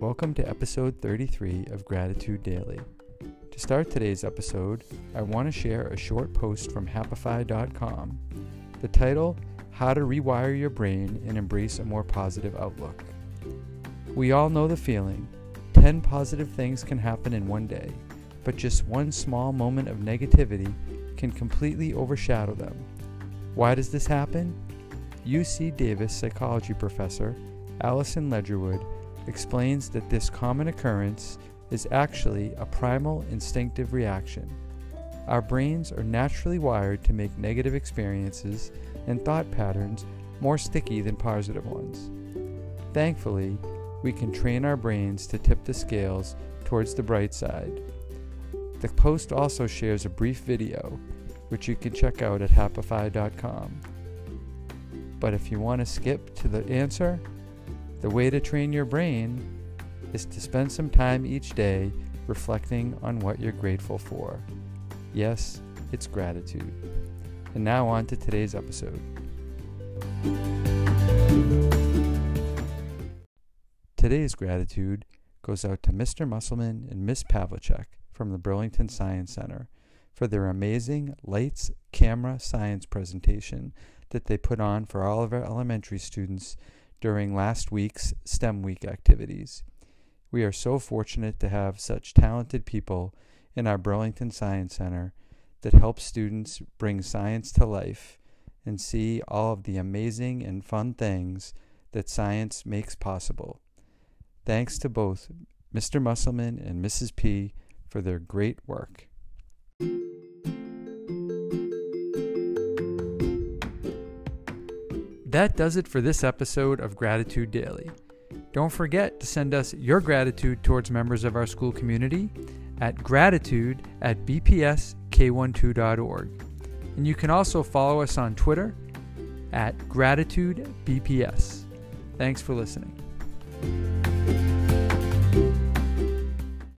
Welcome to episode 33 of Gratitude Daily. To start today's episode, I want to share a short post from Happify.com. The title, How to Rewire Your Brain and Embrace a More Positive Outlook. We all know the feeling 10 positive things can happen in one day, but just one small moment of negativity can completely overshadow them. Why does this happen? UC Davis psychology professor Alison Ledgerwood explains that this common occurrence is actually a primal instinctive reaction. Our brains are naturally wired to make negative experiences and thought patterns more sticky than positive ones. Thankfully, we can train our brains to tip the scales towards the bright side. The post also shares a brief video, which you can check out at happify.com. But if you want to skip to the answer, the way to train your brain is to spend some time each day reflecting on what you're grateful for. Yes, it's gratitude. And now on to today's episode. Today's gratitude goes out to Mr. Musselman and Miss Pavlicek from the Burlington Science Center for their amazing lights, camera, science presentation that they put on for all of our elementary students during last week's STEM Week activities. We are so fortunate to have such talented people in our Burlington Science Center that help students bring science to life and see all of the amazing and fun things that science makes possible. Thanks to both Mr. Musselman and Mrs. P for their great work. That does it for this episode of Gratitude Daily. Don't forget to send us your gratitude towards members of our school community at gratitude at bpsk12.org. And you can also follow us on Twitter at gratitudebps. Thanks for listening.